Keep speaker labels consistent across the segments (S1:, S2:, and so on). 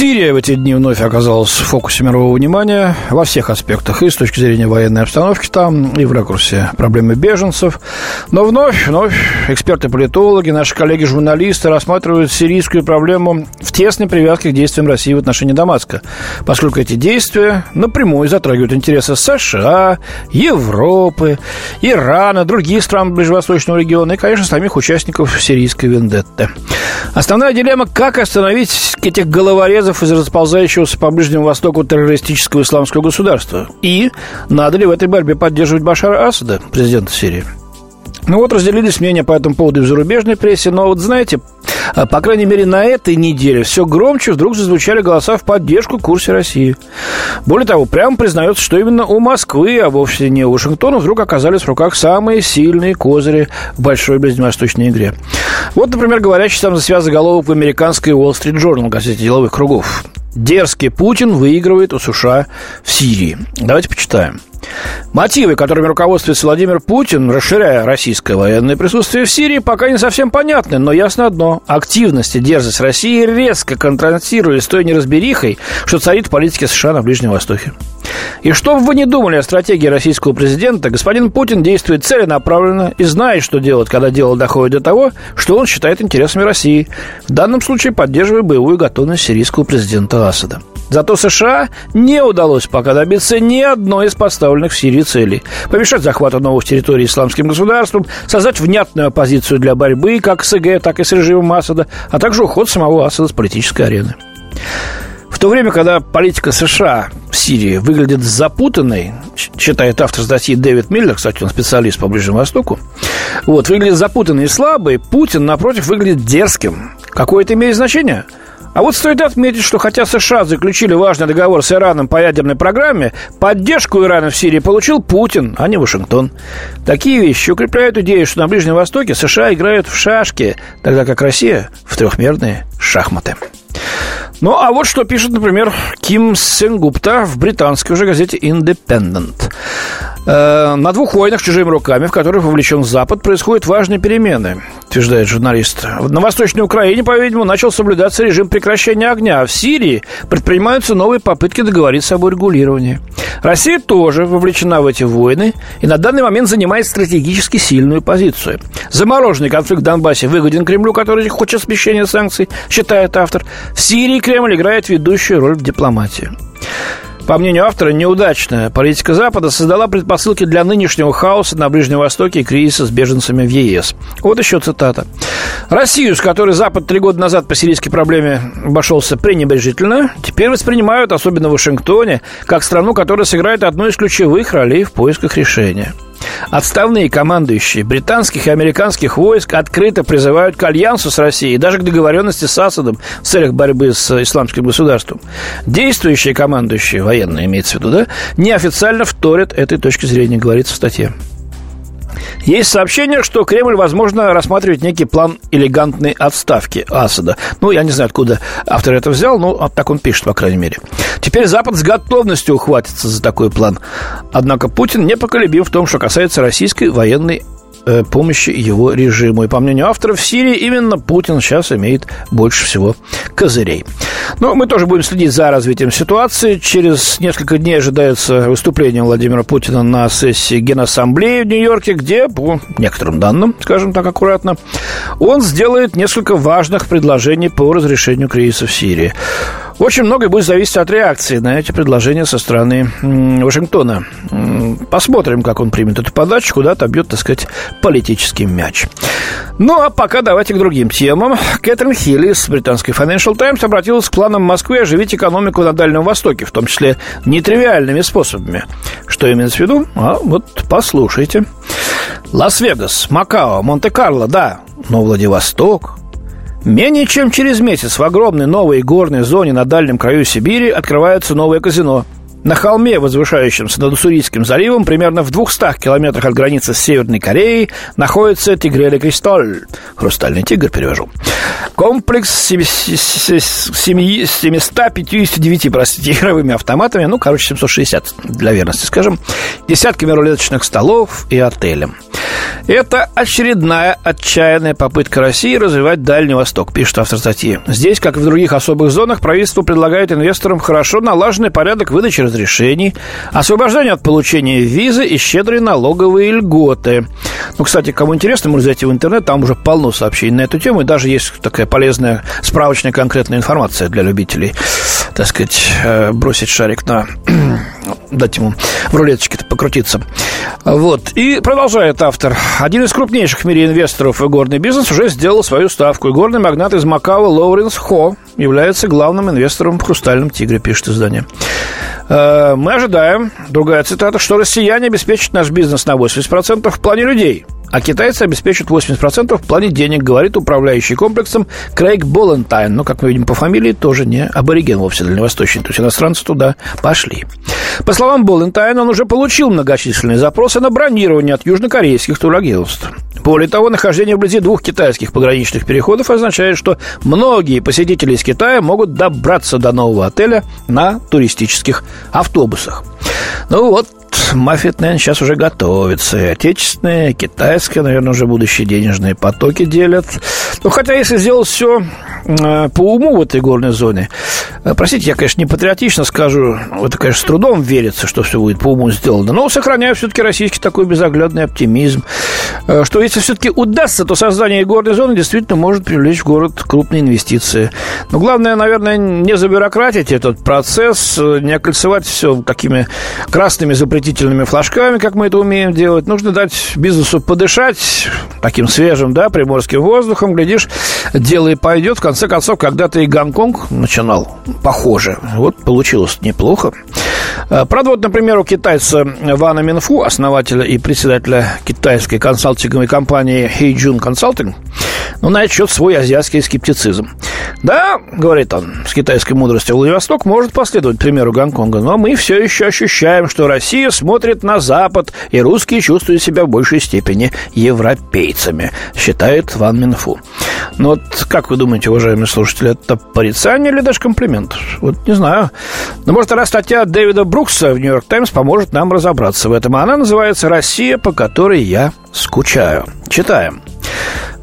S1: Сирия в эти дни вновь оказалась в фокусе мирового внимания во всех аспектах, и с точки зрения военной обстановки там, и в ракурсе проблемы беженцев. Но вновь, вновь эксперты-политологи, наши коллеги-журналисты рассматривают сирийскую проблему в тесной привязке к действиям России в отношении Дамаска, поскольку эти действия напрямую затрагивают интересы США, Европы, Ирана, других стран Ближневосточного региона и, конечно, самих участников сирийской вендетты. Основная дилемма – как остановить этих головорезов из расползающегося по Ближнему Востоку террористического исламского государства? И надо ли в этой борьбе поддерживать Башара Асада, президента Сирии? Ну вот разделились мнения по этому поводу в зарубежной прессе, но вот знаете, а, по крайней мере на этой неделе все громче вдруг зазвучали голоса в поддержку курса России. Более того, прямо признается, что именно у Москвы, а вовсе не у Вашингтона, вдруг оказались в руках самые сильные козыри в большой ближневосточной игре. Вот, например, говорящий там за связь заголовок в американской Wall Street Journal, газете деловых кругов. Дерзкий Путин выигрывает у США в Сирии. Давайте почитаем. Мотивы, которыми руководствуется Владимир Путин, расширяя российское военное присутствие в Сирии, пока не совсем понятны, но ясно одно. Активность и дерзость России резко контрастируют с той неразберихой, что царит в политике США на Ближнем Востоке. И что бы вы ни думали о стратегии российского президента, господин Путин действует целенаправленно и знает, что делать, когда дело доходит до того, что он считает интересами России, в данном случае поддерживая боевую готовность сирийского президента Асада. Зато США не удалось пока добиться ни одной из поставленных в Сирии целей. Помешать захвату новых территорий исламским государством, создать внятную оппозицию для борьбы как с ИГ, так и с режимом Асада, а также уход самого Асада с политической арены. В то время, когда политика США в Сирии выглядит запутанной, считает автор статьи Дэвид Миллер, кстати, он специалист по Ближнему Востоку, вот, выглядит запутанной и слабой, Путин, напротив, выглядит дерзким. Какое это имеет значение? А вот стоит отметить, что хотя США заключили важный договор с Ираном по ядерной программе, поддержку Ирана в Сирии получил Путин, а не Вашингтон. Такие вещи укрепляют идею, что на Ближнем Востоке США играют в шашки, тогда как Россия в трехмерные шахматы. Ну, а вот что пишет, например, Ким Сенгупта в британской уже газете «Independent». Э, на двух войнах чужими руками, в которых вовлечен Запад, происходят важные перемены, утверждает журналист. На Восточной Украине, по-видимому, начал соблюдаться режим прекращения огня, а в Сирии предпринимаются новые попытки договориться об урегулировании. Россия тоже вовлечена в эти войны и на данный момент занимает стратегически сильную позицию. Замороженный конфликт в Донбассе выгоден Кремлю, который хочет смещения санкций, считает автор. В Сирии Кремль играет ведущую роль в дипломатии. По мнению автора, неудачная политика Запада создала предпосылки для нынешнего хаоса на Ближнем Востоке и кризиса с беженцами в ЕС. Вот еще цитата. Россию, с которой Запад три года назад по сирийской проблеме обошелся пренебрежительно, теперь воспринимают, особенно в Вашингтоне, как страну, которая сыграет одну из ключевых ролей в поисках решения. Отставные командующие британских и американских войск открыто призывают к альянсу с Россией, даже к договоренности с Асадом в целях борьбы с исламским государством. Действующие командующие, военные имеется в виду, да, неофициально вторят этой точке зрения, говорится в статье. Есть сообщение, что Кремль, возможно, рассматривает некий план элегантной отставки Асада. Ну, я не знаю, откуда автор это взял, но так он пишет, по крайней мере. Теперь Запад с готовностью ухватится за такой план. Однако Путин непоколебим в том, что касается российской военной помощи его режиму. И по мнению авторов, в Сирии именно Путин сейчас имеет больше всего козырей. Но мы тоже будем следить за развитием ситуации. Через несколько дней ожидается выступление Владимира Путина на сессии Генассамблеи в Нью-Йорке, где, по некоторым данным, скажем так аккуратно, он сделает несколько важных предложений по разрешению кризиса в Сирии. Очень многое будет зависеть от реакции на эти предложения со стороны Вашингтона. Посмотрим, как он примет эту подачу, куда отобьет, так сказать, политический мяч. Ну, а пока давайте к другим темам. Кэтрин Хилли из британской Financial Times обратилась к планам Москвы оживить экономику на Дальнем Востоке, в том числе нетривиальными способами. Что имеется в виду? А вот послушайте. Лас-Вегас, Макао, Монте-Карло, да, но Владивосток, Менее чем через месяц в огромной новой горной зоне на дальнем краю Сибири открывается новое казино. На холме, возвышающемся над Уссурийским заливом, примерно в 200 километрах от границы с Северной Кореей, находится Тигре де Кристаль. Хрустальный тигр перевожу. Комплекс с 759, простите, игровыми автоматами, ну, короче, 760 для верности, скажем, десятками рулеточных столов и отелем. Это очередная отчаянная попытка России развивать Дальний Восток, пишет автор статьи. Здесь, как и в других особых зонах, правительство предлагает инвесторам хорошо налаженный порядок выдачи разрешений, освобождение от получения визы и щедрые налоговые льготы. Ну, кстати, кому интересно, можно зайти в интернет, там уже полно сообщений на эту тему, и даже есть такая полезная справочная конкретная информация для любителей, так сказать, э, бросить шарик на дать ему в рулеточке-то покрутиться. Вот. И продолжает автор. Один из крупнейших в мире инвесторов в горный бизнес уже сделал свою ставку. И горный магнат из Макао Лоуренс Хо является главным инвестором в «Хрустальном тигре», пишет издание. Э, мы ожидаем, другая цитата, что россияне обеспечат наш бизнес на 80% в плане людей – а китайцы обеспечат 80% в плане денег, говорит управляющий комплексом Крейг Болентайн. Но, как мы видим по фамилии, тоже не абориген вовсе дальневосточный. То есть иностранцы туда пошли. По словам Болентайна, он уже получил многочисленные запросы на бронирование от южнокорейских турагентств. Более того, нахождение вблизи двух китайских пограничных переходов означает, что многие посетители из Китая могут добраться до нового отеля на туристических автобусах. Ну вот, мафия, наверное, сейчас уже готовится. И отечественные, и китайские, наверное, уже будущие денежные потоки делят. Ну, хотя, если сделать все э, по уму в этой горной зоне, простите, я, конечно, не патриотично скажу, это, конечно, с трудом верится, что все будет по уму сделано, но сохраняю все-таки российский такой безоглядный оптимизм, э, что если все-таки удастся, то создание горной зоны действительно может привлечь в город крупные инвестиции. Но главное, наверное, не забюрократить этот процесс, не окольцевать все такими красными запретительными флажками, как мы это умеем делать. Нужно дать бизнесу подышать таким свежим, да, приморским воздухом. Глядишь, дело и пойдет. В конце концов, когда-то и Гонконг начинал похоже. Вот получилось неплохо. Э, правда, вот, например, у китайца Вана Минфу, основателя и председателя китайской консалтинговой компании Heijun Consulting, ну, на счет свой азиатский скептицизм. Да, говорит он, с китайской мудростью, Владивосток может последовать примеру Гонконга, но мы все еще ощущаем, что Россия смотрит на Запад, и русские чувствуют себя в большей степени европейцами, считает Ван Минфу. Ну вот, как вы думаете, уважаемые слушатели, это порицание или даже комплимент? Вот не знаю. Но, может, раз статья Дэвида Брукса в «Нью-Йорк Таймс» поможет нам разобраться в этом. Она называется «Россия, по которой я скучаю». Читаем.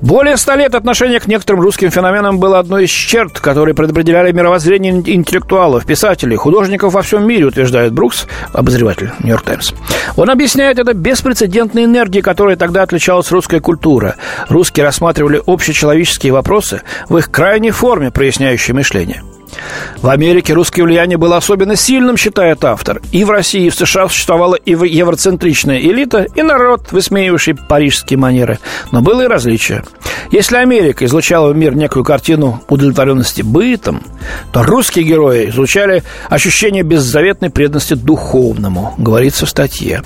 S1: Более ста лет отношение к некоторым русским феноменам было одной из черт, которые предопределяли мировоззрение интеллектуалов, писателей, художников во всем мире, утверждает Брукс, обозреватель «Нью-Йорк Таймс». Он объясняет это беспрецедентной энергией, которой тогда отличалась русская культура. Русские рассматривали общечеловеческие вопросы в их крайней форме, проясняющей мышление – в Америке русское влияние было особенно сильным, считает автор. И в России, и в США существовала и евроцентричная элита, и народ, высмеивающий парижские манеры. Но было и различие. Если Америка излучала в мир некую картину удовлетворенности бытом, то русские герои излучали ощущение беззаветной преданности духовному, говорится в статье.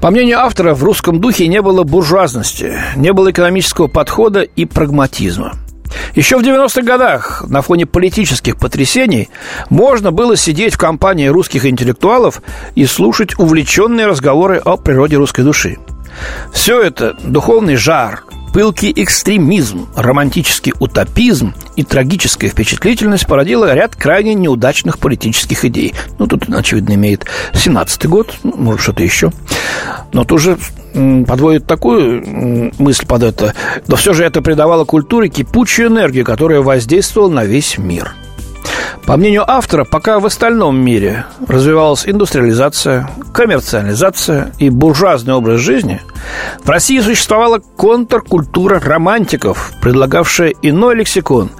S1: По мнению автора, в русском духе не было буржуазности, не было экономического подхода и прагматизма. Еще в 90-х годах на фоне политических потрясений можно было сидеть в компании русских интеллектуалов и слушать увлеченные разговоры о природе русской души. Все это духовный жар, пылкий экстремизм, романтический утопизм и трагическая впечатлительность породила ряд крайне неудачных политических идей. Ну, тут, очевидно, имеет 17-й год, ну, может, что-то еще. Но тоже подводит такую мысль под это. Но все же это придавало культуре кипучую энергию, которая воздействовала на весь мир. По мнению автора, пока в остальном мире развивалась индустриализация, коммерциализация и буржуазный образ жизни, в России существовала контркультура романтиков, предлагавшая иной лексикон,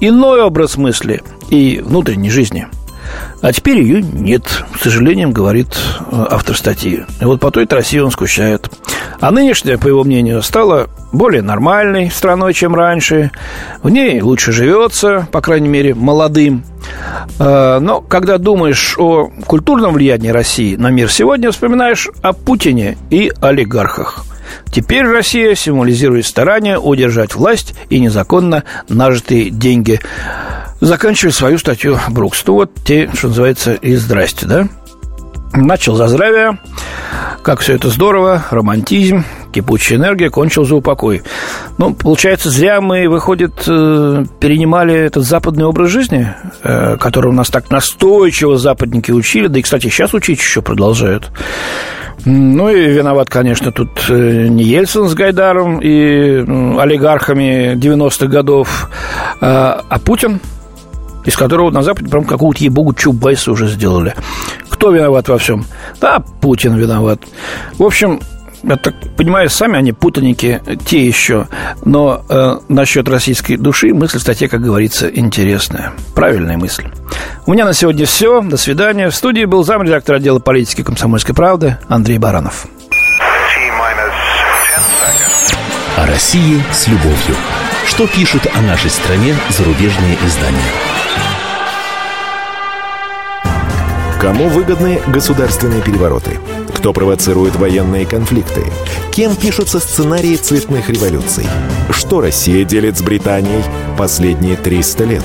S1: иной образ мысли и внутренней жизни – а теперь ее нет, к сожалению, говорит э, автор статьи. И вот по той трассе он скучает. А нынешняя, по его мнению, стала более нормальной страной, чем раньше. В ней лучше живется, по крайней мере, молодым. Э, но когда думаешь о культурном влиянии России на мир сегодня, вспоминаешь о Путине и олигархах. Теперь Россия символизирует старание удержать власть и незаконно нажитые деньги. Заканчивая свою статью Брукс. Ну вот те, что называется, и здрасте, да? Начал за здравие, как все это здорово, романтизм, кипучая энергия, кончил за упокой. Ну, получается, зря мы, выходит, э, перенимали этот западный образ жизни, э, который у нас так настойчиво западники учили, да и, кстати, сейчас учить еще продолжают. Ну и виноват, конечно, тут э, не Ельцин с Гайдаром и олигархами 90-х годов, а, а Путин, из которого на Западе прям какого-то ей-богу Чубайса уже сделали. Кто виноват во всем? Да, Путин виноват. В общем, я так понимаю, сами они путаники, те еще. Но э, насчет российской души мысль в статье, как говорится, интересная. Правильная мысль. У меня на сегодня все. До свидания. В студии был замредактор отдела политики комсомольской правды Андрей Баранов.
S2: О России с любовью. Что пишут о нашей стране зарубежные издания?
S3: Кому выгодны государственные перевороты? Кто провоцирует военные конфликты? Кем пишутся сценарии цветных революций? Что Россия делит с Британией последние 300 лет?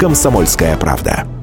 S3: «Комсомольская правда».